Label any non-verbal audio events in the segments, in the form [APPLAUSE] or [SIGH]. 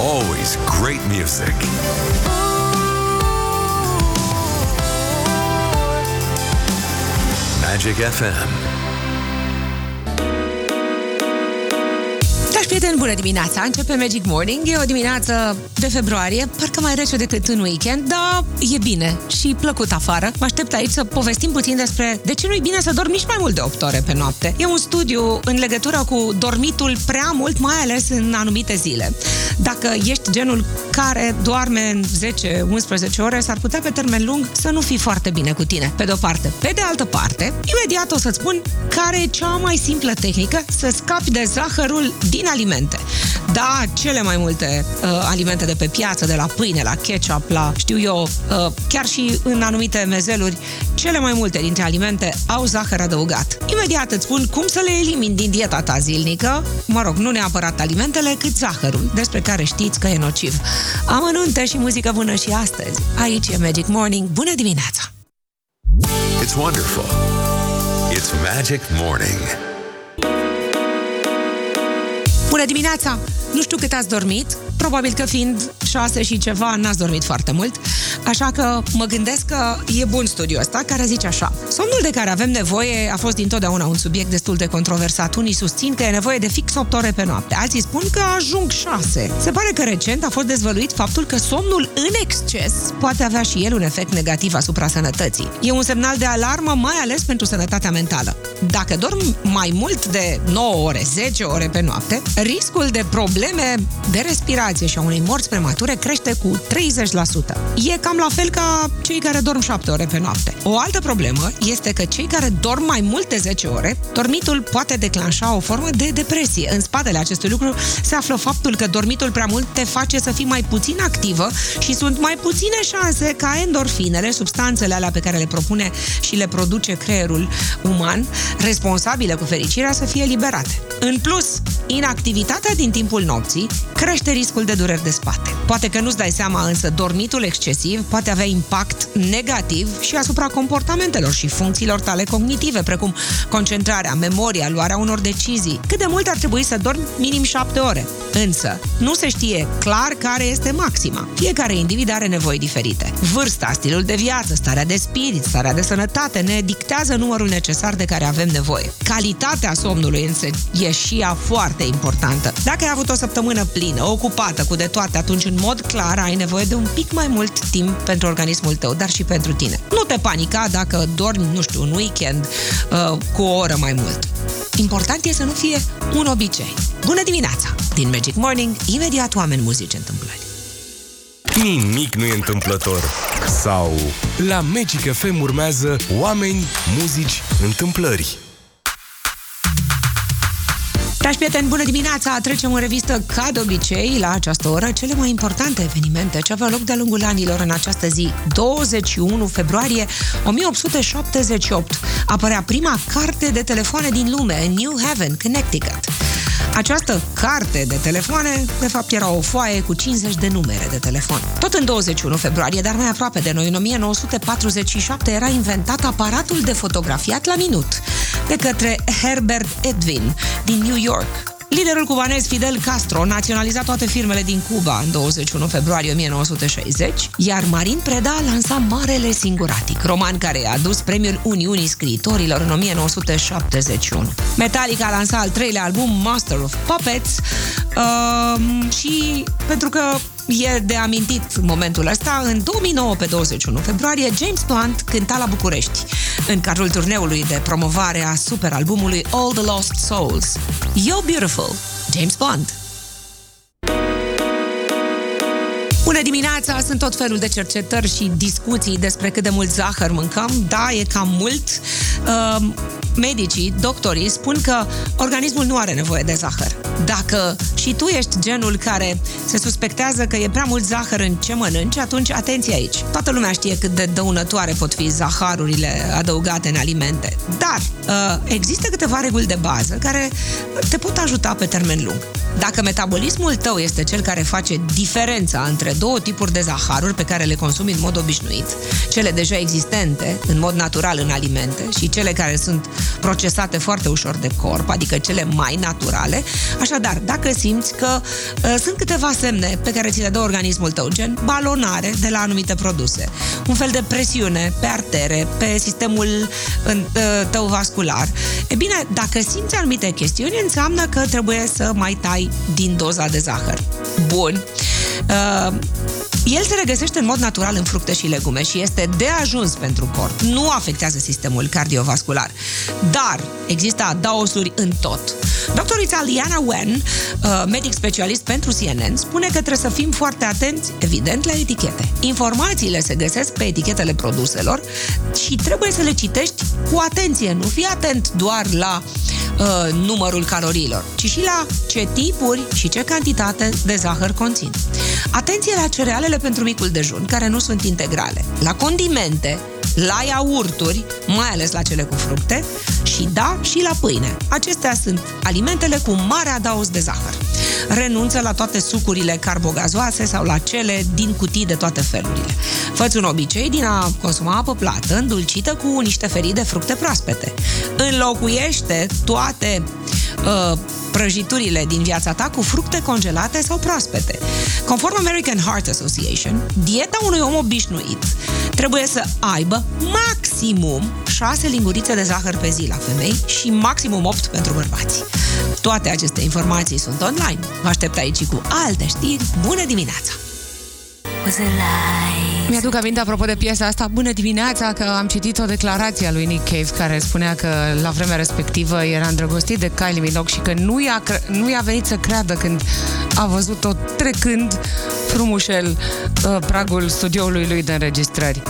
Always great music. Magic FM. Prieteni, bună dimineața! Începe Magic Morning. E o dimineață de februarie, parcă mai rece decât în weekend, dar e bine și plăcut afară. Mă aștept aici să povestim puțin despre de ce nu e bine să dormi nici mai mult de 8 ore pe noapte. E un studiu în legătură cu dormitul prea mult, mai ales în anumite zile. Dacă ești genul care doarme în 10-11 ore, s-ar putea pe termen lung să nu fii foarte bine cu tine, pe de-o parte. Pe de altă parte, imediat o să-ți spun care e cea mai simplă tehnică să scapi de zahărul din alimente. Da, cele mai multe uh, alimente de pe piață, de la pâine, la ketchup, la, știu eu, uh, chiar și în anumite mezeluri, cele mai multe dintre alimente au zahăr adăugat. Imediat îți spun cum să le elimini din dieta ta zilnică, mă rog, nu neapărat alimentele, cât zahărul, despre care știți că e nociv. Amănunte și muzică bună și astăzi. Aici e Magic Morning. Bună dimineața! It's wonderful. It's Magic Morning. Bună dimineața! Nu știu cât ați dormit, probabil că fiind șase și ceva, n-ați dormit foarte mult, așa că mă gândesc că e bun studiul ăsta care zice așa. Somnul de care avem nevoie a fost dintotdeauna un subiect destul de controversat. Unii susțin că e nevoie de fix 8 ore pe noapte, alții spun că ajung 6. Se pare că recent a fost dezvăluit faptul că somnul în exces poate avea și el un efect negativ asupra sănătății. E un semnal de alarmă, mai ales pentru sănătatea mentală. Dacă dormi mai mult de 9 ore, 10 ore pe noapte, riscul de probleme de respirație și a unei morți premature crește cu 30%. E cam la fel ca cei care dorm 7 ore pe noapte. O altă problemă este că cei care dorm mai mult de 10 ore, dormitul poate declanșa o formă de depresie. În spatele acestui lucru se află faptul că dormitul prea mult te face să fii mai puțin activă și sunt mai puține șanse ca endorfinele, substanțele alea pe care le propune și le produce creierul uman, responsabile cu fericirea, să fie liberate. În plus, inactivitatea din timpul nopții crește riscul de dureri de spate. Poate că nu-ți dai seama, însă dormitul excesiv poate avea impact negativ și asupra comportamentelor și funcțiilor tale cognitive, precum concentrarea, memoria, luarea unor decizii. Cât de mult ar trebui să dormi? Minim 7 ore. Însă, nu se știe clar care este maxima. Fiecare individ are nevoi diferite. Vârsta, stilul de viață, starea de spirit, starea de sănătate ne dictează numărul necesar de care avem nevoie. Calitatea somnului însă e și ea foarte importantă. Dacă ai avut o săptămână plină, ocupată cu de toate, atunci în mod clar ai nevoie de un pic mai mult timp pentru organismul tău, dar și pentru tine. Nu te panica dacă dormi, nu știu, un weekend uh, cu o oră mai mult. Important e să nu fie un obicei. Bună dimineața! Din Magic Morning, imediat oameni muzici întâmplări. Nimic nu e întâmplător. Sau la Magic FM urmează oameni, muzici, întâmplări. Dragi prieteni, bună dimineața! Trecem în revistă, ca de obicei, la această oră, cele mai importante evenimente ce aveau loc de-a lungul anilor în această zi. 21 februarie 1878 apărea prima carte de telefoane din lume, în New Haven, Connecticut. Această carte de telefoane, de fapt, era o foaie cu 50 de numere de telefon. Tot în 21 februarie, dar mai aproape de noi, în 1947, era inventat aparatul de fotografiat la minut de către Herbert Edwin din New York. Liderul cubanez Fidel Castro naționaliza toate firmele din Cuba în 21 februarie 1960, iar Marin Preda lansa Marele Singuratic, roman care a adus premiul Uniunii Scriitorilor în 1971. Metallica a lansat al treilea album Master of Puppets uh, și pentru că e de amintit momentul ăsta, în 2009, pe 21 februarie, James Blunt cânta la București, în cadrul turneului de promovare a superalbumului All the Lost Souls. You're Beautiful, James Bond. Bună dimineața! Sunt tot felul de cercetări și discuții despre cât de mult zahăr mâncăm. Da, e cam mult. Uh, medicii, doctorii, spun că organismul nu are nevoie de zahăr. Dacă și tu ești genul care se suspectează că e prea mult zahăr în ce mănânci, atunci atenție aici. Toată lumea știe cât de dăunătoare pot fi zaharurile adăugate în alimente. Dar uh, există câteva reguli de bază care te pot ajuta pe termen lung. Dacă metabolismul tău este cel care face diferența între două tipuri de zaharuri pe care le consumi în mod obișnuit, cele deja existente, în mod natural în alimente, și cele care sunt procesate foarte ușor de corp, adică cele mai naturale. Așadar, dacă simți că uh, sunt câteva semne pe care ți le dă organismul tău, gen balonare de la anumite produse, un fel de presiune pe artere, pe sistemul uh, tău vascular, e bine, dacă simți anumite chestiuni, înseamnă că trebuie să mai tai din doza de zahăr. Bun. Uh, el se regăsește în mod natural în fructe și legume și este de ajuns pentru corp. Nu afectează sistemul cardiovascular. Dar există adaosuri în tot. Dr. Italiana Wen, uh, medic specialist pentru CNN, spune că trebuie să fim foarte atenți, evident, la etichete. Informațiile se găsesc pe etichetele produselor și trebuie să le citești cu atenție. Nu fii atent doar la uh, numărul caloriilor, ci și la ce tipuri și ce cantitate de zahăr conțin. Atenție la cerealele pentru micul dejun, care nu sunt integrale, la condimente, la iaurturi, mai ales la cele cu fructe, și da, și la pâine. Acestea sunt alimentele cu mare adaos de zahăr. Renunță la toate sucurile carbogazoase sau la cele din cutii de toate felurile. Făți un obicei din a consuma apă plată, îndulcită cu niște ferii de fructe proaspete. Înlocuiește toate uh, prăjiturile din viața ta cu fructe congelate sau proaspete. Conform American Heart Association, dieta unui om obișnuit trebuie să aibă maximum 6 lingurițe de zahăr pe zi la femei și maximum 8 pentru bărbați. Toate aceste informații sunt online. Vă aștept aici cu alte știri. Bună dimineața! Mi-aduc aminte, apropo de piesa asta, bună dimineața, că am citit o declarație a lui Nick Cave care spunea că la vremea respectivă era îndrăgostit de Kylie Minogue și că nu i-a, nu i-a venit să creadă când a văzut-o trecând frumușel uh, pragul studioului lui de înregistrări.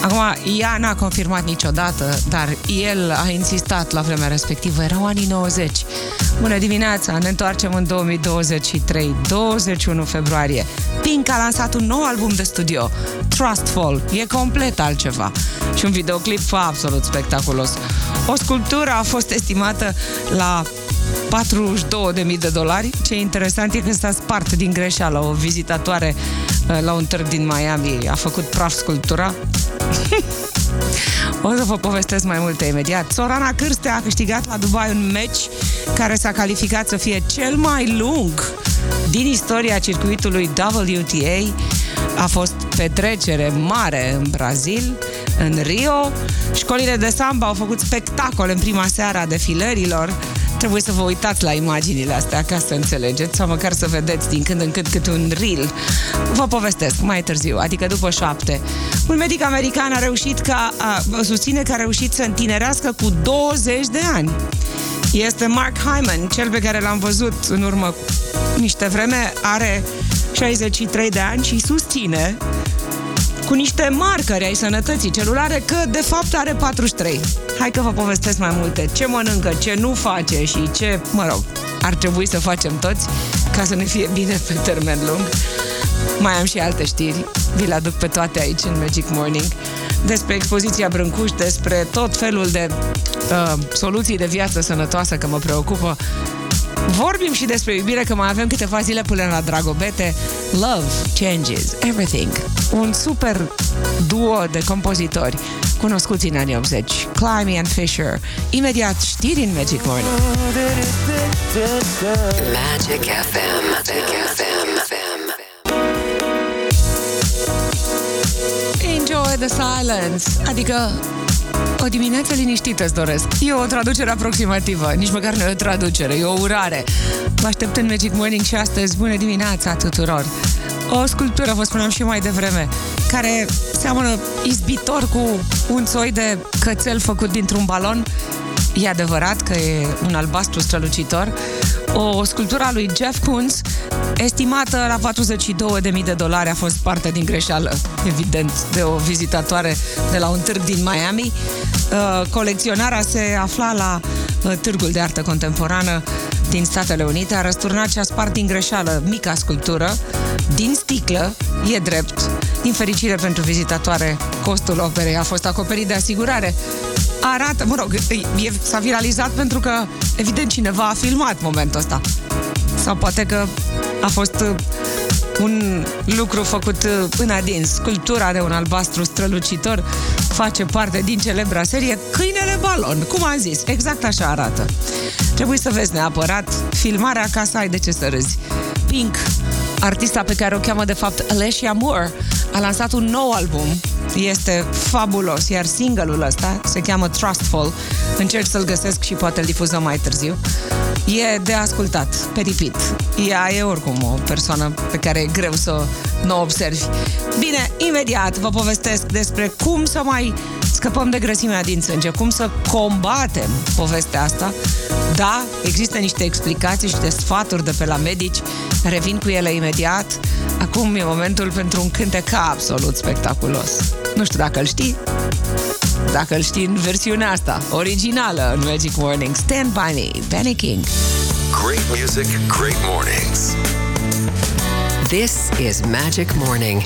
Acum, ea n-a confirmat niciodată, dar el a insistat la vremea respectivă. Erau anii 90. Bună dimineața, ne întoarcem în 2023, 21 februarie. Pink a lansat un nou album de studio, Trustful. E complet altceva. Și un videoclip absolut spectaculos. O sculptură a fost estimată la 42.000 de dolari. Ce interesant e că s-a spart din greșeală o vizitatoare uh, la un târg din Miami. A făcut praf sculptura. [LAUGHS] o să vă povestesc mai multe imediat. Sorana Cârste a câștigat la Dubai un meci care s-a calificat să fie cel mai lung din istoria circuitului WTA. A fost petrecere mare în Brazil, în Rio. Școlile de samba au făcut spectacol în prima seară a defilărilor. Trebuie să vă uitați la imaginile astea ca să înțelegeți sau măcar să vedeți din când în când cât un reel. Vă povestesc mai târziu, adică după șapte. Un medic american a reușit ca, a, susține că a reușit să întinerească cu 20 de ani. Este Mark Hyman, cel pe care l-am văzut în urmă niște vreme, are 63 de ani și susține cu niște marcări ai sănătății celulare că de fapt are 43. Hai că vă povestesc mai multe. Ce mănâncă, ce nu face și ce, mă rog, ar trebui să facem toți ca să ne fie bine pe termen lung. Mai am și alte știri, vi le aduc pe toate aici în Magic Morning, despre expoziția Brâncuș, despre tot felul de uh, soluții de viață sănătoasă că mă preocupă Vorbim și despre iubire, că mai avem câteva zile până la Dragobete. Love changes everything. Un super duo de compozitori cunoscuți în anii 80, Climby and Fisher. Imediat știri în Magic Morning. Magic FM. Magic FM. Enjoy the silence. Adică o dimineață liniștită îți doresc. E o traducere aproximativă, nici măcar nu e o traducere, e o urare. Vă aștept în Magic Morning și astăzi, bună dimineața tuturor! O sculptură, vă spuneam și mai devreme, care seamănă izbitor cu un soi de cățel făcut dintr-un balon. E adevărat că e un albastru strălucitor. O sculptură a lui Jeff Koons, estimată la 42.000 de dolari, a fost parte din greșeală, evident, de o vizitatoare de la un târg din Miami. Uh, colecționarea se afla la uh, Târgul de Artă Contemporană din Statele Unite, a răsturnat și a spart din greșeală mica sculptură din sticlă, e drept. Din fericire pentru vizitatoare, costul operei a fost acoperit de asigurare. Arată, mă rog, e, s-a viralizat pentru că, evident, cineva a filmat momentul ăsta. Sau poate că a fost uh, un lucru făcut uh, în adins. Sculptura de un albastru strălucitor face parte din celebra serie Câinele Balon, cum am zis, exact așa arată. Trebuie să vezi neapărat filmarea ca să ai de ce să râzi. Pink, artista pe care o cheamă de fapt Alessia Moore, a lansat un nou album. Este fabulos, iar single-ul ăsta se cheamă Trustful. Încerc să-l găsesc și poate îl difuzăm mai târziu. E de ascultat, pe repeat. Ea e oricum o persoană pe care e greu să nu o observi. Bine, imediat vă povestesc despre cum să mai scăpăm de grăsimea din sânge, cum să combatem povestea asta. Da, există niște explicații și de sfaturi de pe la medici, revin cu ele imediat. Acum e momentul pentru un cântec absolut spectaculos. Nu știu dacă îl știi, dacă îl știi în versiunea asta, originală în Magic Morning. Stand by me, Benny King. Great music, great mornings. This is Magic Morning.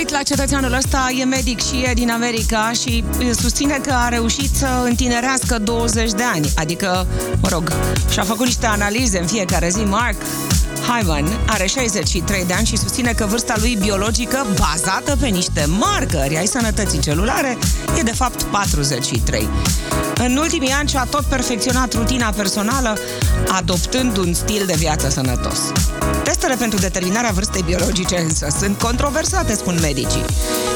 Uit la cetățeanul ăsta, e medic și e din America și susține că a reușit să întinerească 20 de ani. Adică, mă rog, și-a făcut niște analize în fiecare zi. Mark Hyman are 63 de ani și susține că vârsta lui biologică, bazată pe niște marcări ai sănătății celulare, e de fapt 43. În ultimii ani și-a tot perfecționat rutina personală, adoptând un stil de viață sănătos. Testele pentru determinarea vârstei biologice însă sunt controversate, spun medicii.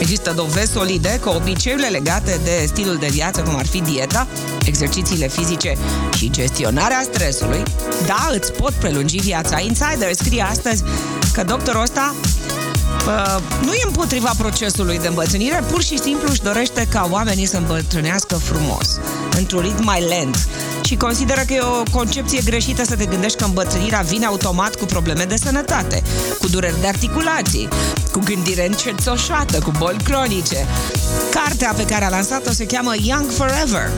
Există dovezi solide că obiceiurile legate de stilul de viață, cum ar fi dieta, exercițiile fizice și gestionarea stresului, da, îți pot prelungi viața. Insider scrie astăzi că doctorul ăsta Uh, nu e împotriva procesului de îmbătrânire, pur și simplu își dorește ca oamenii să îmbătrânească frumos, într-un ritm mai lent. Și consideră că e o concepție greșită să te gândești că îmbătrânirea vine automat cu probleme de sănătate, cu dureri de articulații, cu gândire încețoșată, cu boli cronice. Cartea pe care a lansat-o se cheamă Young Forever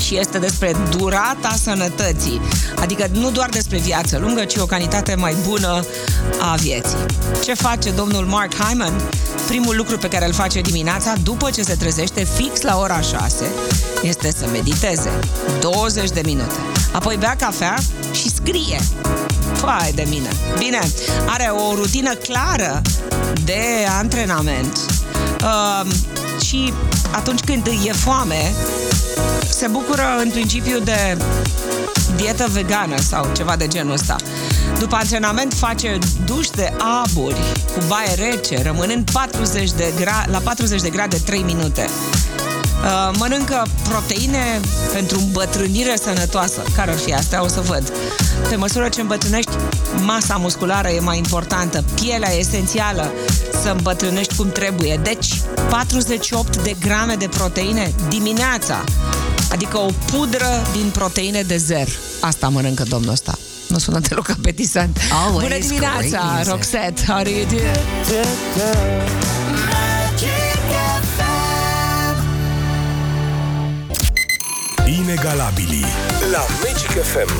și este despre durata sănătății, adică nu doar despre viață lungă, ci o calitate mai bună a vieții. Ce face domnul Mark Hyman? Primul lucru pe care îl face dimineața, după ce se trezește fix la ora 6, este să mediteze 20 de minute. Apoi bea cafea și scrie. Fai de mine! Bine, are o rutină clară de antrenament uh, și atunci când îi e foame, se bucură în principiu de dietă vegană sau ceva de genul ăsta. După antrenament face duș de aburi cu baie rece, rămânând 40 de gra- la 40 de grade 3 minute. Uh, mănâncă proteine pentru îmbătrânire sănătoasă. Care ar fi astea? O să văd. Pe măsură ce îmbătrânești, masa musculară e mai importantă, pielea e esențială să îmbătrânești cum trebuie. Deci, 48 de grame de proteine dimineața. Adică o pudră din proteine de zer. Asta mănâncă domnul ăsta. Nu sună deloc apetisant. Always Bună dimineața, great music. Roxette. How do you do? Inegalabilii la Magic FM.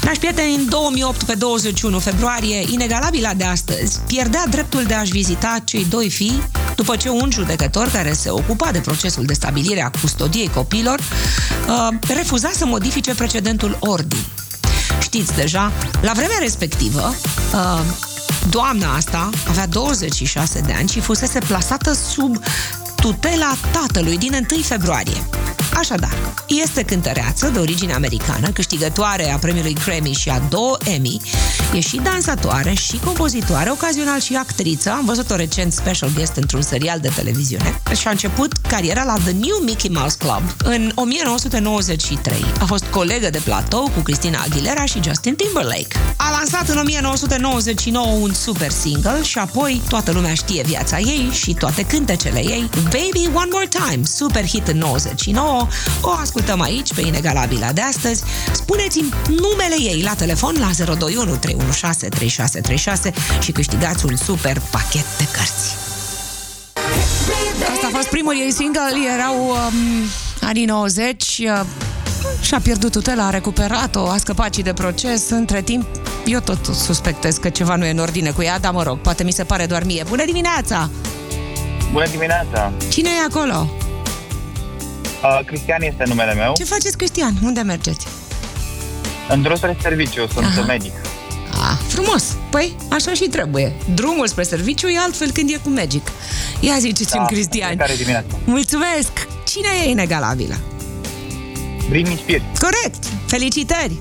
Dragi prieteni, în 2008, pe 21 februarie, inegalabila de astăzi pierdea dreptul de a-și vizita cei doi fii după ce un judecător care se ocupa de procesul de stabilire a custodiei copilor uh, refuza să modifice precedentul ordin. Știți deja, la vremea respectivă, uh, doamna asta avea 26 de ani și fusese plasată sub tutela tatălui din 1 februarie. Așadar, este cântăreață de origine americană, câștigătoare a premiului Grammy și a două Emmy, e și dansatoare, și compozitoare, ocazional și actriță. Am văzut-o recent special guest într-un serial de televiziune și a început cariera la The New Mickey Mouse Club în 1993. A fost colegă de platou cu Christina Aguilera și Justin Timberlake. A lansat în 1999 un super single și apoi toată lumea știe viața ei și toate cântecele ei. Baby One More Time, super hit în 99, o ascultăm aici pe Inegalabila de astăzi. Spuneți-mi numele ei la telefon la 021 316 3636 și câștigați un super pachet de cărți. Asta a fost primul ei single, erau um, anii 90, uh, și-a pierdut tutela, a recuperat-o, a scăpat și de proces. Între timp, eu tot suspectez că ceva nu e în ordine cu ea, dar mă rog, poate mi se pare doar mie. Bună dimineața! Bună dimineața! Cine e acolo? Uh, Cristian este numele meu. Ce faceți, Cristian? Unde mergeți? În drum spre serviciu, sunt Aha. medic. Ah, frumos. Păi, așa și trebuie. Drumul spre serviciu e altfel când e cu Magic. Ia ziceți-mi, Da, Cristian. Care dimineață. Mulțumesc! Cine e inegalabilă? Britney Spears. Corect! Felicitări!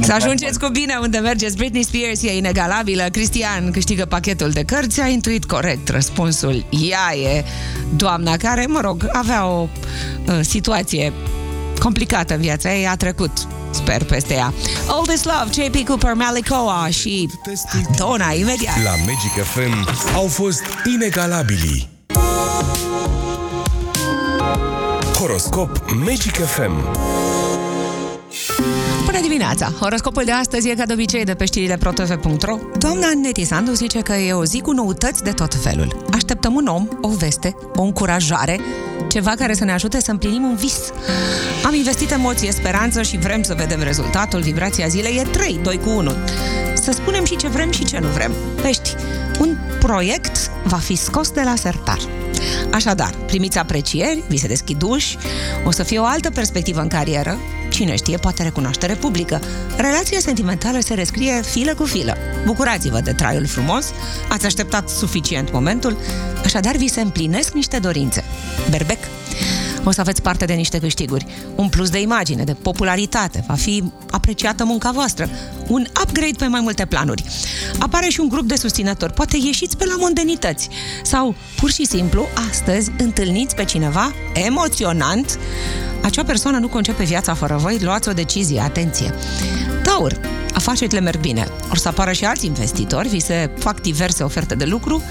Să ajungeți cu bine unde mergeți. Britney Spears e inegalabilă. Cristian câștigă pachetul de cărți. A intuit corect răspunsul. Ea e doamna care, mă rog, avea o uh, situație complicată în viața ei. A trecut, sper, peste ea. All This Love, JP Cooper, Malikoa și Dona, imediat. La Magic FM au fost inegalabilii. Horoscop Magic FM Bună dimineața! Horoscopul de astăzi e ca de obicei de pe știrile protv.ro. Doamna Neti Sandu zice că e o zi cu noutăți de tot felul. Așteptăm un om, o veste, o încurajare, ceva care să ne ajute să împlinim un vis. Am investit emoție, speranță și vrem să vedem rezultatul. Vibrația zilei e 3, 2 cu 1. Să spunem și ce vrem și ce nu vrem. Pești, un proiect va fi scos de la sertar. Așadar, primiți aprecieri, vi se deschid uși, o să fie o altă perspectivă în carieră, cine știe, poate recunoaștere publică. Relația sentimentală se rescrie filă cu filă. Bucurați-vă de traiul frumos, ați așteptat suficient momentul, așadar vi se împlinesc niște dorințe. Berbec, o să aveți parte de niște câștiguri, un plus de imagine, de popularitate, va fi apreciată munca voastră, un upgrade pe mai multe planuri. Apare și un grup de susținători, poate ieșiți pe la mondenități sau, pur și simplu, astăzi întâlniți pe cineva emoționant, acea persoană nu concepe viața fără voi, luați o decizie, atenție. Taur, afacerile merg bine. Or să apară și alți investitori, vi se fac diverse oferte de lucru,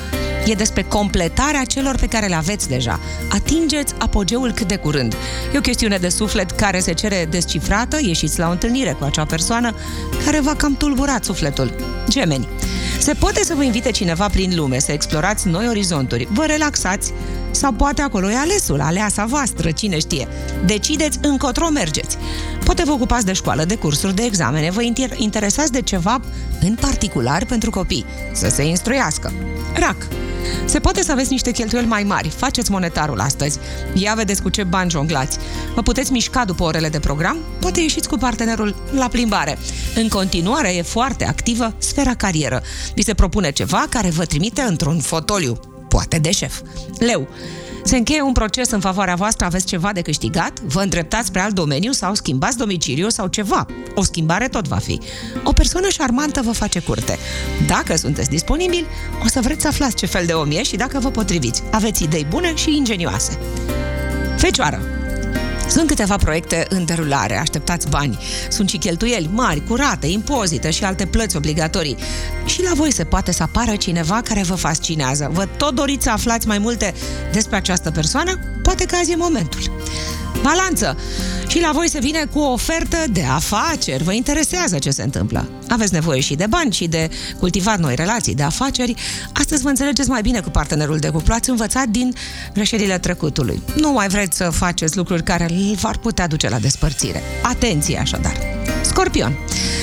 E despre completarea celor pe care le aveți deja. Atingeți apogeul cât de curând. E o chestiune de suflet care se cere descifrată, ieșiți la o întâlnire cu acea persoană care v-a cam tulburat sufletul. Gemeni. Se poate să vă invite cineva prin lume să explorați noi orizonturi. Vă relaxați sau poate acolo e alesul, aleasa voastră, cine știe. Decideți încotro mergeți. Poate vă ocupați de școală, de cursuri, de examene, vă inter- interesați de ceva în particular pentru copii, să se instruiască. Rac. Se poate să aveți niște cheltuieli mai mari. Faceți monetarul astăzi. Ia vedeți cu ce bani jonglați. Vă puteți mișca după orele de program? Poate ieșiți cu partenerul la plimbare. În continuare e foarte activă sfera carieră. Vi se propune ceva care vă trimite într-un fotoliu. Poate de șef. Leu. Se încheie un proces în favoarea voastră, aveți ceva de câștigat, vă îndreptați spre alt domeniu sau schimbați domiciliu sau ceva. O schimbare tot va fi. O persoană șarmantă vă face curte. Dacă sunteți disponibili, o să vreți să aflați ce fel de om e și dacă vă potriviți. Aveți idei bune și ingenioase. Fecioară. Sunt câteva proiecte în derulare, așteptați bani. Sunt și cheltuieli mari, curate, impozite și alte plăți obligatorii. Și la voi se poate să apară cineva care vă fascinează. Vă tot doriți să aflați mai multe despre această persoană? Poate că azi e momentul. Balanță! Și la voi se vine cu o ofertă de afaceri. Vă interesează ce se întâmplă. Aveți nevoie și de bani și de cultivat noi relații de afaceri. Astăzi vă înțelegeți mai bine cu partenerul de cuplu. Ați învățat din greșelile trecutului. Nu mai vreți să faceți lucruri care v-ar putea duce la despărțire. Atenție așadar! Scorpion.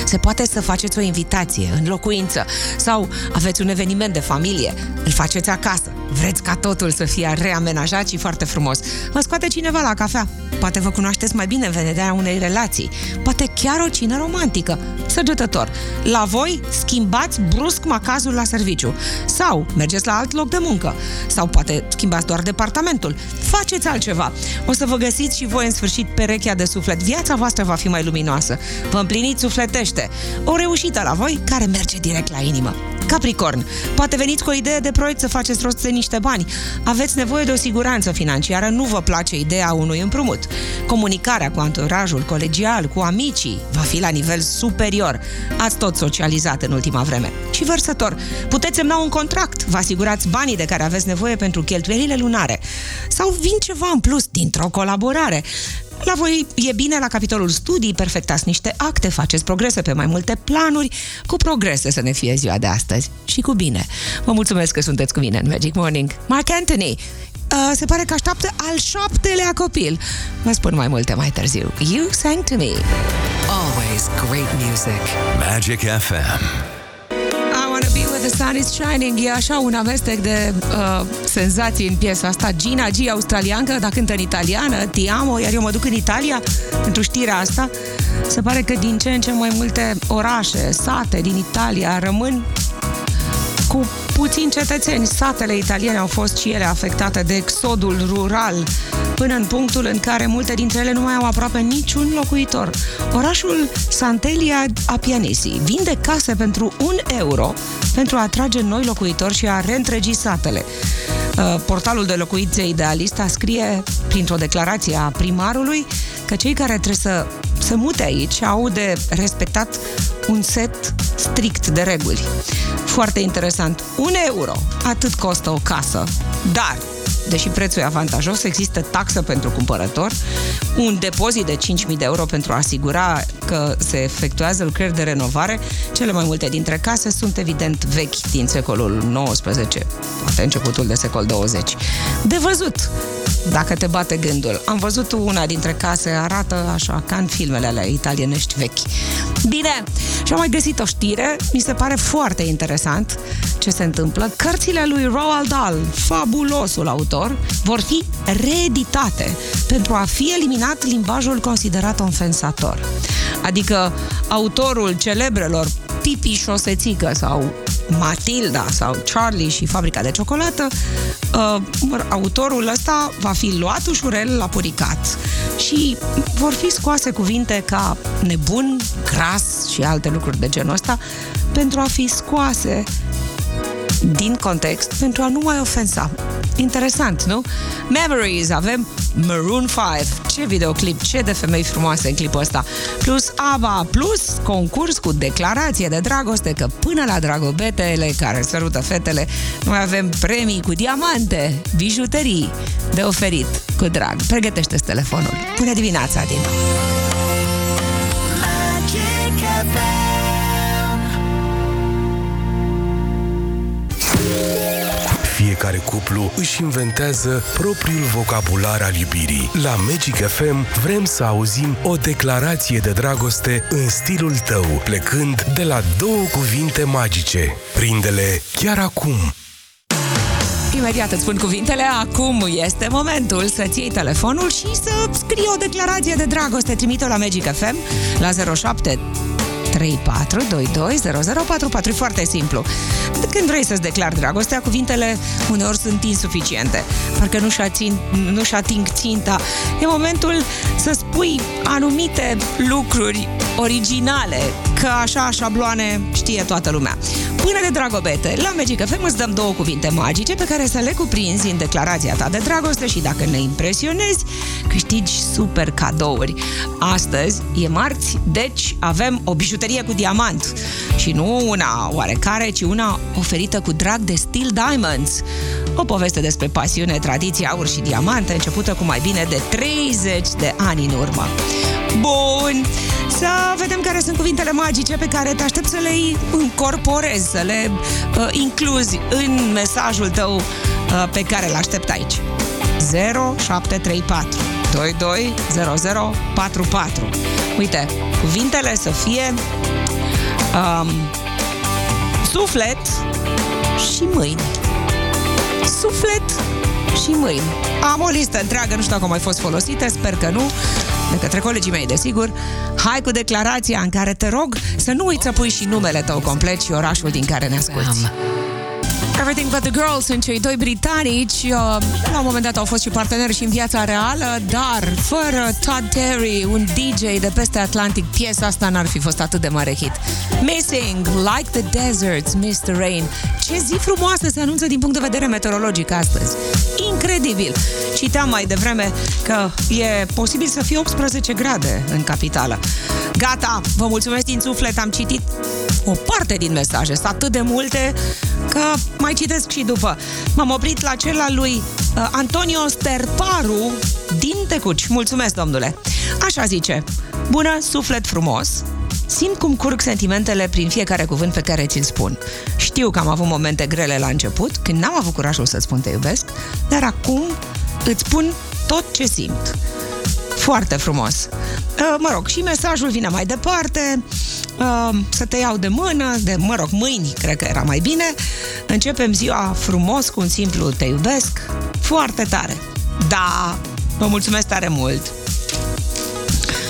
Se poate să faceți o invitație în locuință sau aveți un eveniment de familie, îl faceți acasă. Vreți ca totul să fie reamenajat și foarte frumos. Vă scoate cineva la cafea. Poate vă cunoașteți mai bine în vederea unei relații. Poate chiar o cină romantică. Săgetător. La voi schimbați brusc macazul la serviciu. Sau mergeți la alt loc de muncă. Sau poate schimbați doar departamentul. Faceți altceva. O să vă găsiți și voi în sfârșit perechea de suflet. Viața voastră va fi mai luminoasă. Vă împliniți sufletește. O reușită la voi care merge direct la inimă. Capricorn, poate veniți cu o idee de proiect să faceți rost de niște bani. Aveți nevoie de o siguranță financiară, nu vă place ideea unui împrumut. Comunicarea cu anturajul colegial, cu amicii, va fi la nivel superior. Ați tot socializat în ultima vreme. Și vărsător, puteți semna un contract, vă asigurați banii de care aveți nevoie pentru cheltuielile lunare. Sau vin ceva în plus dintr-o colaborare. La voi e bine la capitolul studii, perfectați niște acte, faceți progrese pe mai multe planuri, cu progrese să ne fie ziua de astăzi și cu bine. Vă mulțumesc că sunteți cu mine în Magic Morning. Mark Anthony, uh, se pare că așteaptă al șaptelea copil. Vă spun mai multe mai târziu. You sang to me. Always great music. Magic FM. The sun is shining E așa un amestec de uh, senzații în piesa asta. Gina G, australiancă, dar cântă în italiană Ti amo, iar eu mă duc în Italia Pentru știrea asta. Se pare că din ce în ce mai multe orașe, sate din Italia rămân cu puțini cetățeni. Satele italiene au fost și ele afectate de exodul rural, până în punctul în care multe dintre ele nu mai au aproape niciun locuitor. Orașul Santelia Apianesi vinde case pentru un euro pentru a atrage noi locuitori și a reîntregi satele. Uh, portalul de locuințe idealista scrie printr-o declarație a primarului că cei care trebuie să se mute aici au de respectat un set strict de reguli. Foarte interesant. Un euro. Atât costă o casă. Dar deși prețul e avantajos, există taxă pentru cumpărător, un depozit de 5.000 de euro pentru a asigura că se efectuează lucrări de renovare. Cele mai multe dintre case sunt evident vechi din secolul XIX, poate începutul de secol 20. De văzut dacă te bate gândul. Am văzut una dintre case, arată așa, ca în filmele alea italienești vechi. Bine, și am mai găsit o știre, mi se pare foarte interesant ce se întâmplă. Cărțile lui Roald Dahl, fabulosul autor, vor fi reeditate pentru a fi eliminat limbajul considerat ofensator. Adică autorul celebrelor Pipi Șosețică sau Matilda sau Charlie și fabrica de ciocolată, uh, autorul ăsta va fi luat ușurel la puricat și vor fi scoase cuvinte ca nebun, gras și alte lucruri de genul ăsta pentru a fi scoase din context pentru a nu mai ofensa. Interesant, nu? Memories, avem Maroon 5. Ce videoclip, ce de femei frumoase în clipul ăsta. Plus ABBA, plus concurs cu declarație de dragoste că până la dragobetele care sărută fetele, noi avem premii cu diamante, bijuterii de oferit cu drag. Pregătește-ți telefonul. Pune dimineața, din Fiecare cuplu își inventează propriul vocabular al iubirii. La Magic FM vrem să auzim o declarație de dragoste în stilul tău, plecând de la două cuvinte magice. Prinde-le chiar acum! Imediat îți spun cuvintele, acum este momentul să-ți iei telefonul și să scrii o declarație de dragoste. Trimite-o la Magic FM la 07 34220044. E foarte simplu. Când vrei să-ți declari dragostea, cuvintele uneori sunt insuficiente. Parcă nu-și, ating, nu-și ating ținta. E momentul să spui anumite lucruri originale, că așa șabloane știe toată lumea. Până de dragobete, la Magic FM îți dăm două cuvinte magice pe care să le cuprinzi în declarația ta de dragoste și dacă ne impresionezi, câștigi super cadouri. Astăzi e marți, deci avem o bijuterie cu diamant și nu una oarecare, ci una oferită cu drag de Steel Diamonds. O poveste despre pasiune, tradiție, aur și diamante, începută cu mai bine de 30 de ani în urmă. Bun! Să vedem care sunt cuvintele magice pe care te aștept să le incorporezi, să le uh, incluzi în mesajul tău uh, pe care îl aștept aici. 0734 220044 Uite, cuvintele să fie um, suflet și mâini. Suflet și mâini. Am o listă întreagă, nu știu dacă au mai fost folosite, sper că nu, de către colegii mei, desigur. Hai cu declarația în care te rog să nu uiți să pui și numele tău complet și orașul din care ne asculti. Everything But The Girls sunt cei doi britanici. Uh, la un moment dat au fost și parteneri și în viața reală, dar fără Todd Terry, un DJ de peste Atlantic, piesa asta n-ar fi fost atât de mare hit. Missing, Like the Deserts, Mr. Rain. Ce zi frumoasă se anunță din punct de vedere meteorologic astăzi. Incredibil! Citeam mai devreme că e posibil să fie 18 grade în capitală. Gata, vă mulțumesc din suflet, am citit o parte din mesaje, sunt atât de multe că mai citesc și după. M-am oprit la cel al lui uh, Antonio Sterparu din Tecuci. Mulțumesc, domnule! Așa zice, bună, suflet frumos, Simt cum curg sentimentele prin fiecare cuvânt pe care ți-l spun. Știu că am avut momente grele la început, când n-am avut curajul să-ți spun te iubesc, dar acum îți spun tot ce simt. Foarte frumos. Uh, mă rog, și mesajul vine mai departe. Uh, să te iau de mână, de, mă rog, mâini, cred că era mai bine. Începem ziua frumos cu un simplu te iubesc. Foarte tare. Da, vă mulțumesc tare mult.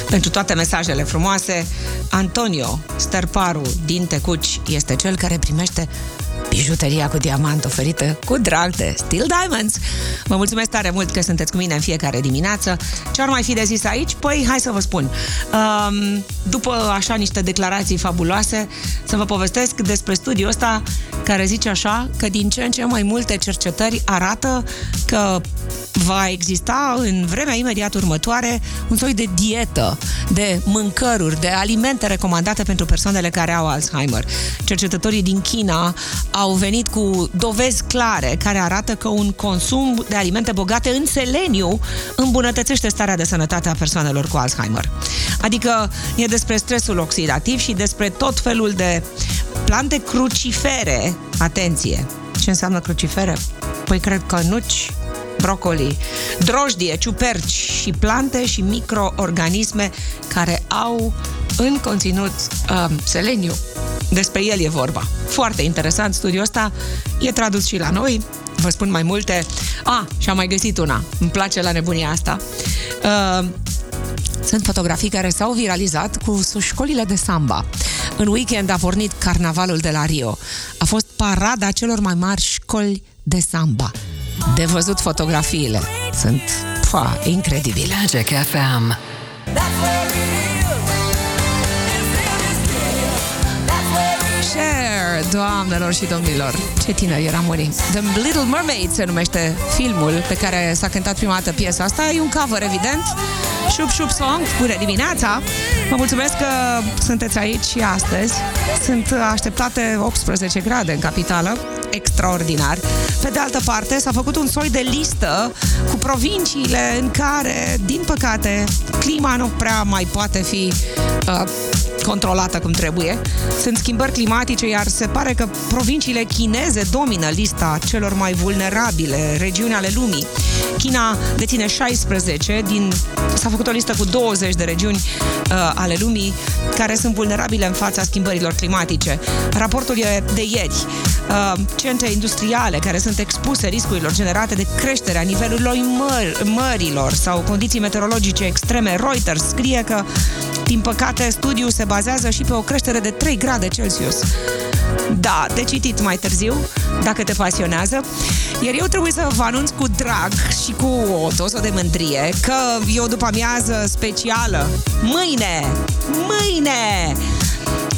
pentru toate mesajele frumoase. Antonio Stărparu din Tecuci este cel care primește bijuteria cu diamant oferită cu drag de Steel Diamonds. Vă mulțumesc tare mult că sunteți cu mine în fiecare dimineață. Ce ar mai fi de zis aici? Păi, hai să vă spun. Um, după așa niște declarații fabuloase, să vă povestesc despre studiul ăsta care zice așa că din ce în ce mai multe cercetări arată că va exista în vremea imediat următoare un soi de dietă, de mâncăruri, de alimente recomandate pentru persoanele care au Alzheimer. Cercetătorii din China au venit cu dovezi clare care arată că un consum de alimente bogate în seleniu îmbunătățește starea de sănătate a persoanelor cu Alzheimer. Adică e despre stresul oxidativ și despre tot felul de plante crucifere. Atenție! Ce înseamnă crucifere? Păi cred că nuci, brocoli, drojdie, ciuperci și plante și microorganisme care au în conținut uh, seleniu. Despre el e vorba. Foarte interesant studiul ăsta, e tradus și la noi, vă spun mai multe. A, ah, și am mai găsit una, îmi place la nebunia asta. Uh, sunt fotografii care s-au viralizat cu școlile de samba. În weekend a pornit carnavalul de la Rio. A fost parada celor mai mari școli de samba. De văzut fotografiile. Sunt fa, incredibile. Magic FM. Cher, doamnelor și domnilor, ce tineri eram unii. The Little Mermaid se numește filmul pe care s-a cântat prima dată piesa asta. E un cover, evident. Șup, șup song, bună dimineața! Vă mulțumesc că sunteți aici și astăzi. Sunt așteptate 18 grade în capitală, extraordinar. Pe de altă parte, s-a făcut un soi de listă cu provinciile în care, din păcate, clima nu prea mai poate fi uh, controlată cum trebuie. Sunt schimbări climatice, iar se pare că provinciile chineze domină lista celor mai vulnerabile regiuni ale lumii. China deține 16 din... S-a făcut o listă cu 20 de regiuni uh, ale lumii care sunt vulnerabile în fața schimbărilor climatice. Raportul e de ieri. Uh, centre industriale care sunt expuse riscurilor generate de creșterea nivelurilor măr- mărilor sau condiții meteorologice extreme. Reuters scrie că din păcate, studiul se bazează și pe o creștere de 3 grade Celsius. Da, de citit mai târziu, dacă te pasionează. Iar eu trebuie să vă anunț cu drag și cu o doză de mândrie că e o după amiază specială. Mâine! Mâine!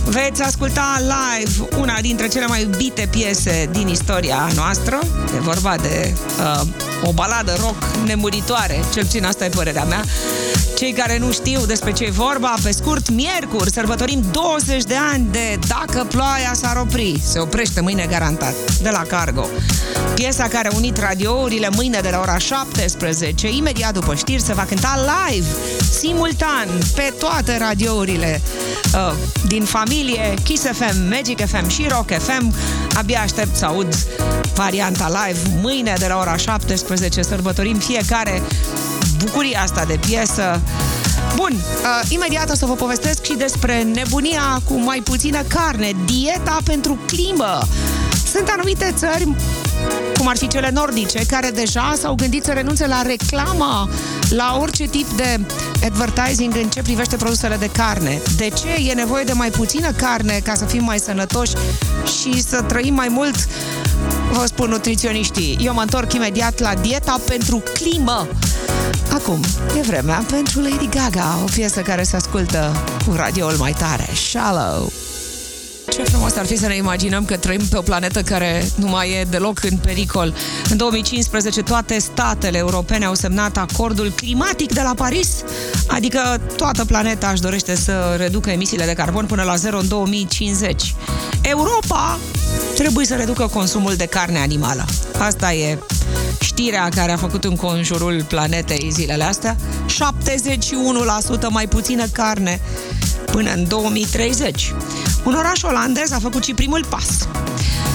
Veți asculta live una dintre cele mai iubite piese din istoria noastră. E vorba de uh, o baladă rock nemuritoare, cel puțin asta e părerea mea. Cei care nu știu despre ce e vorba, pe scurt, miercuri sărbătorim 20 de ani de Dacă ploaia s-ar opri. Se oprește mâine garantat, de la Cargo. Piesa care a unit radiourile mâine de la ora 17, imediat după știri, se va cânta live, simultan, pe toate radiourile uh, din familie, Kiss FM, Magic FM și Rock FM. Abia aștept să aud varianta live mâine de la ora 17. Sărbătorim fiecare bucuria asta de piesă. Bun, uh, imediat o să vă povestesc și despre nebunia cu mai puțină carne, dieta pentru climă. Sunt anumite țări cum ar fi cele nordice, care deja s-au gândit să renunțe la reclama, la orice tip de advertising în ce privește produsele de carne. De ce e nevoie de mai puțină carne ca să fim mai sănătoși și să trăim mai mult? Vă spun nutriționiștii, eu mă întorc imediat la dieta pentru climă. Acum, e vremea pentru Lady Gaga, o piesă care se ascultă cu radioul mai tare, Shallow. Ce frumos ar fi să ne imaginăm că trăim pe o planetă care nu mai e deloc în pericol. În 2015 toate statele europene au semnat acordul climatic de la Paris, adică toată planeta își dorește să reducă emisiile de carbon până la zero în 2050. Europa trebuie să reducă consumul de carne animală. Asta e știrea care a făcut în conjurul planetei zilele astea. 71% mai puțină carne până în 2030. Un oraș olandez a făcut și primul pas.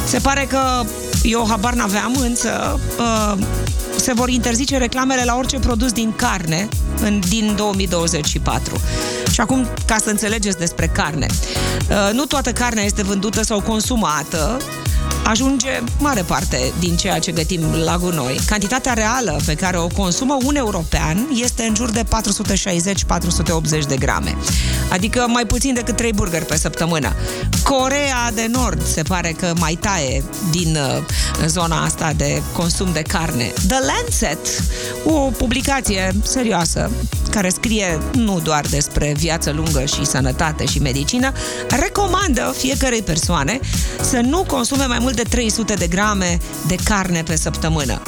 Se pare că eu habar n-aveam, însă uh, se vor interzice reclamele la orice produs din carne în, din 2024. Și acum, ca să înțelegeți despre carne, uh, nu toată carnea este vândută sau consumată ajunge mare parte din ceea ce gătim la gunoi. Cantitatea reală pe care o consumă un european este în jur de 460-480 de grame, adică mai puțin decât 3 burgeri pe săptămână. Corea de Nord se pare că mai taie din uh, zona asta de consum de carne. The Lancet, o publicație serioasă care scrie nu doar despre viață lungă și sănătate și medicină, recomandă fiecarei persoane să nu consume mai mult de 300 de grame de carne pe săptămână.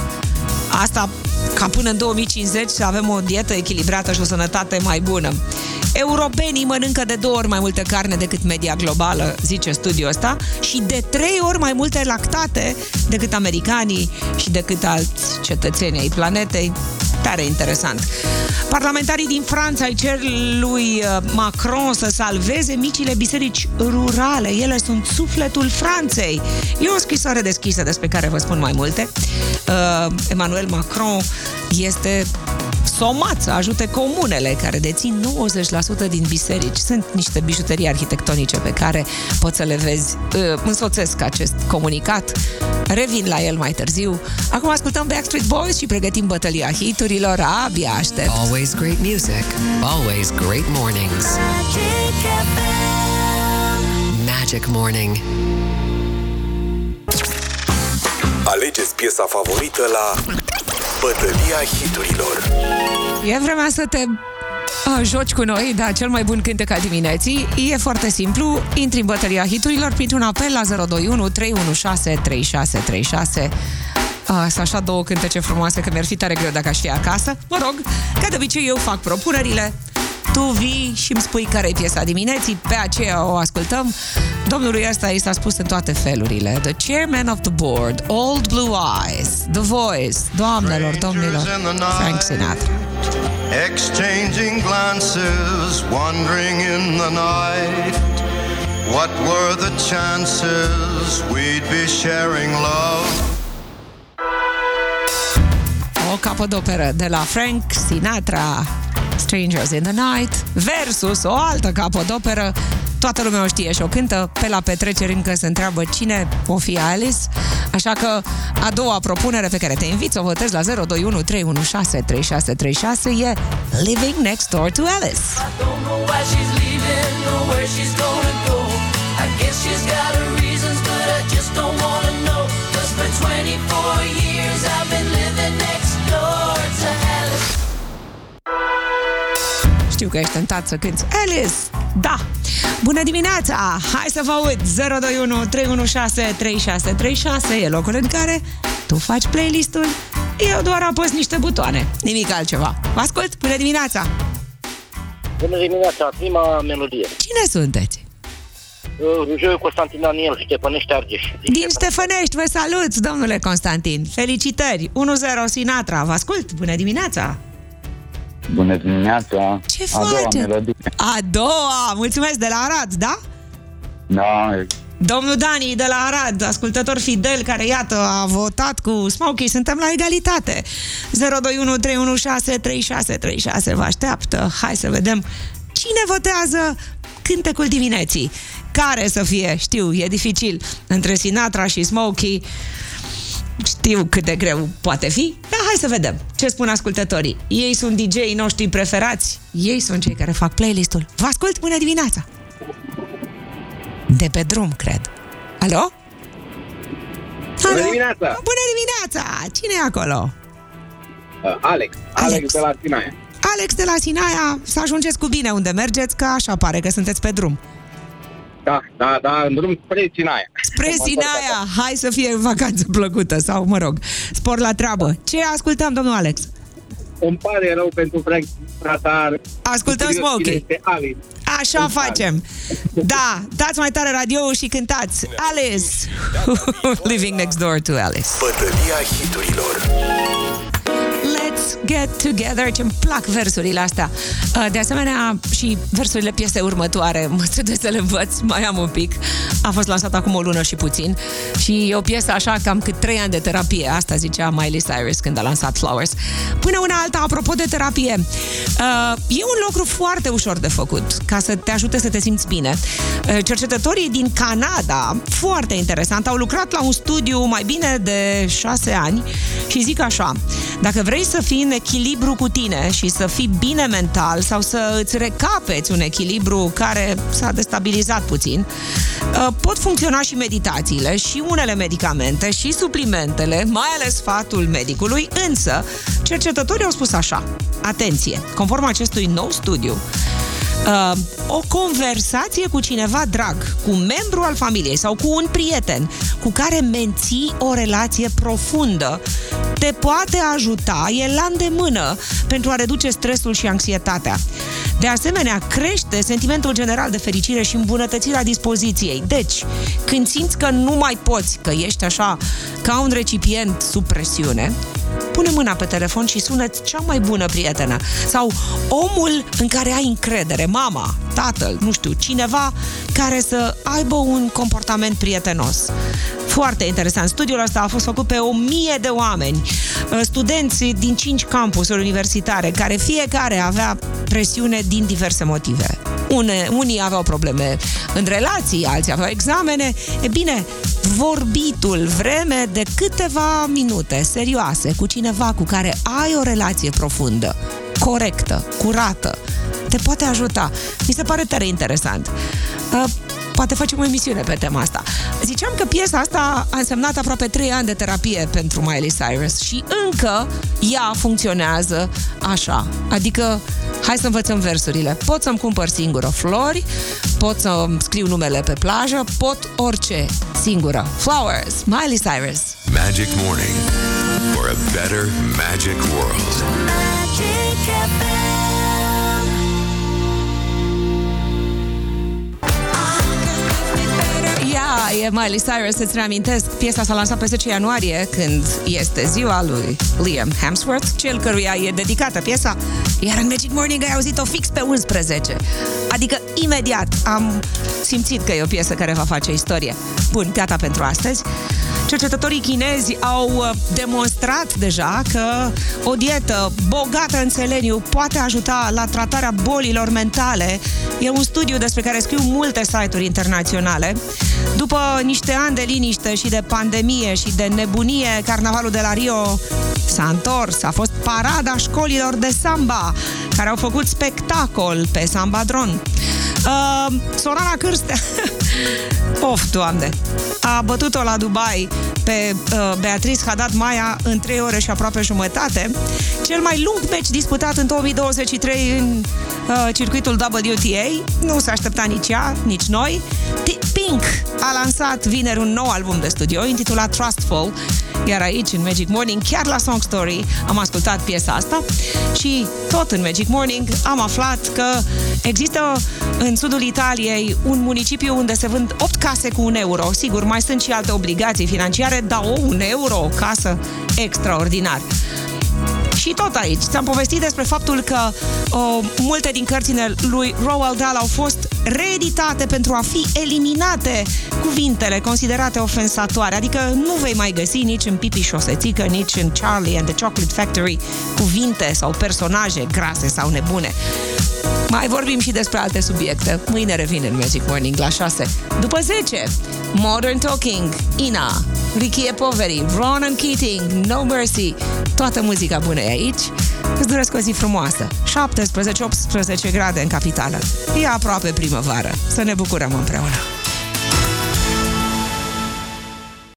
Asta ca până în 2050 să avem o dietă echilibrată și o sănătate mai bună. Europenii mănâncă de două ori mai multă carne decât media globală, zice studiul ăsta, și de trei ori mai multe lactate decât americanii și decât alți cetățeni ai planetei. Tare interesant. Parlamentarii din Franța îi cer lui uh, Macron să salveze micile biserici rurale. Ele sunt sufletul Franței. E o scrisoare deschisă despre care vă spun mai multe. Uh, Emmanuel Macron este somat să ajute comunele care dețin 90% din biserici. Sunt niște bijuterii arhitectonice pe care poți să le vezi. Uh, însoțesc acest comunicat. Revin la el mai târziu. Acum ascultăm Backstreet Boys și pregătim bătălia hiturilor. Abia aștept. Always great music. Always great mornings. Magic Morning. Alegeți piesa favorită la Bătălia hiturilor. E vremea să te a, joci cu noi, da, cel mai bun cântec al dimineții. E foarte simplu, intri în bătălia hiturilor printr-un apel la 021 316 3636 sunt așa două cântece frumoase că mi-ar fi tare greu dacă aș fi acasă. Mă rog, ca de obicei eu fac propunerile, tu vii și îmi spui care e piesa dimineții, pe aceea o ascultăm. Domnului ăsta i s-a spus în toate felurile. The chairman of the board, Old Blue Eyes, The Voice, doamnelor, domnilor, Frank Sinatra. Exchanging glances, wandering in the night. What were the chances we'd be sharing love? O capodoperă de la Frank Sinatra, Strangers in the Night, versus o altă capodoperă, toată lumea o știe și o cântă, pe la petreceri încă se întreabă cine o fi Alice, așa că a doua propunere pe care te invit să o votezi la 021 316 3636 e Living Next Door to Alice. I don't know why she's leaving or where she's gonna go. I guess she's got her reasons, but I Știu că ești tentat să cânti Alice, da! Bună dimineața! Hai să vă aud! 021 316 3636 e locul în care tu faci playlistul, eu doar apăs niște butoane, nimic altceva. Vă ascult! Bună dimineața! Bună dimineața, prima melodie. Cine sunteți? Uh, Rujoiu Constantin Daniel, Ștepănești Argeș. Din Ștefănești, vă salut, domnule Constantin! Felicitări! 1-0 Sinatra, vă ascult! Bună dimineața! Bună dimineața! Ce A doua faceți? melodie. A doua! Mulțumesc, de la Arad, da? Da, Domnul Dani de la Arad, ascultător fidel care, iată, a votat cu Smokey, suntem la egalitate. 021 316 3636 vă așteaptă. Hai să vedem cine votează cântecul dimineții. Care să fie? Știu, e dificil. Între Sinatra și Smokey știu cât de greu poate fi, dar hai să vedem ce spun ascultătorii. Ei sunt DJ-ii noștri preferați, ei sunt cei care fac playlistul. Vă ascult, bună dimineața! De pe drum, cred. Alo? Bună Alo? dimineața! Bună dimineața! Cine e acolo? Uh, Alex. Alex, Alex. de la Sinaia. Alex de la Sinaia, să ajungeți cu bine unde mergeți, că așa pare că sunteți pe drum. Da, da, da, în drum spre Sinaia. Spre Sinaia, hai să fie vacanță plăcută sau, mă rog, spor la treabă. Ce ascultăm, domnul Alex? Îmi pare rău pentru Frank Sinatra. Ascultăm Curios cine Smokey. Este Alice. Așa Îmi pare. facem. Da, dați mai tare radio și cântați Alice, [LAUGHS] Living Next Door to Alice. Bătălia hiturilor. Let's get together. Ce-mi plac versurile astea. Uh, De asemenea, și versurile piesei următoare. [LAUGHS] Mă trebuie să le învăț, mai am un pic. A fost lansat acum o lună și puțin. Și e o piesă așa cam cât trei ani de terapie. Asta zicea Miley Cyrus când a lansat Flowers. Până una alta, apropo de terapie, uh, e un lucru foarte ușor de făcut ca să te ajute să te simți bine. Uh, Cercetătorii din Canada, foarte interesant, au lucrat la un studiu mai bine de șase ani și zic așa, dacă vrei să fii în echilibru cu tine și să fii bine mental sau să îți recapeți un echilibru care s-a destabilizat puțin, uh, pot funcționa și meditațiile și unele medicamente și suplimentele, mai ales sfatul medicului, însă cercetătorii au spus așa, atenție, conform acestui nou studiu, uh, o conversație cu cineva drag, cu un membru al familiei sau cu un prieten cu care menții o relație profundă, te poate ajuta, e la îndemână pentru a reduce stresul și anxietatea. De asemenea, crește sentimentul general de fericire și îmbunătățirea dispoziției. Deci, când simți că nu mai poți, că ești așa ca un recipient sub presiune, pune mâna pe telefon și sună-ți cea mai bună prietenă sau omul în care ai încredere, mama, tatăl, nu știu, cineva care să aibă un comportament prietenos. Foarte interesant. Studiul ăsta a fost făcut pe o mie de oameni, uh, studenți din cinci campusuri universitare, care fiecare avea presiune din diverse motive. Une, unii aveau probleme în relații, alții aveau examene. E bine, vorbitul vreme de câteva minute serioase cu cineva cu care ai o relație profundă, corectă, curată, te poate ajuta. Mi se pare tare interesant. Uh, poate facem o emisiune pe tema asta. Ziceam că piesa asta a însemnat aproape 3 ani de terapie pentru Miley Cyrus și încă ea funcționează așa. Adică, hai să învățăm versurile. Pot să-mi cumpăr singură flori, pot să scriu numele pe plajă, pot orice singură. Flowers, Miley Cyrus. Magic Morning for a better magic world. Ea e Miley Cyrus, îți reamintesc, piesa s-a lansat pe 10 ianuarie, când este ziua lui Liam Hemsworth, cel căruia e dedicată piesa, iar în Magic Morning ai auzit-o fix pe 11. Adică, imediat, am simțit că e o piesă care va face istorie. Bun, gata pentru astăzi. Cercetătorii chinezi au uh, demonstrat deja că o dietă bogată în seleniu poate ajuta la tratarea bolilor mentale. E un studiu despre care scriu multe site-uri internaționale. După niște ani de liniște și de pandemie și de nebunie, carnavalul de la Rio s-a întors. A fost parada școlilor de samba, care au făcut spectacol pe Sambadron. Uh, Sorana Cârstea [LAUGHS] Of, doamne A bătut-o la Dubai pe uh, Beatrice Haddad Maia în 3 ore și aproape jumătate Cel mai lung meci disputat în 2023 în uh, circuitul WTA Nu se aștepta nici ea, nici noi T- Pink a lansat vineri un nou album de studio intitulat Trustful iar aici, în Magic Morning, chiar la Song Story, am ascultat piesa asta și tot în Magic Morning am aflat că există în sudul Italiei un municipiu unde se vând 8 case cu un euro. Sigur, mai sunt și alte obligații financiare, dar o, un euro, o casă, extraordinar. Și tot aici, ți-am povestit despre faptul că o, multe din cărțile lui Roald Dahl au fost reeditate pentru a fi eliminate cuvintele considerate ofensatoare. Adică nu vei mai găsi nici în Pipi Șosețică, nici în Charlie and the Chocolate Factory cuvinte sau personaje grase sau nebune. Mai vorbim și despre alte subiecte. Mâine revin în Magic Morning la 6. După 10, Modern Talking, Ina, Ricky e Poveri, Ronan Keating, No Mercy. Toată muzica bună e aici. Îți doresc o zi frumoasă. 17-18 grade în capitală. E aproape primăvară. Să ne bucurăm împreună.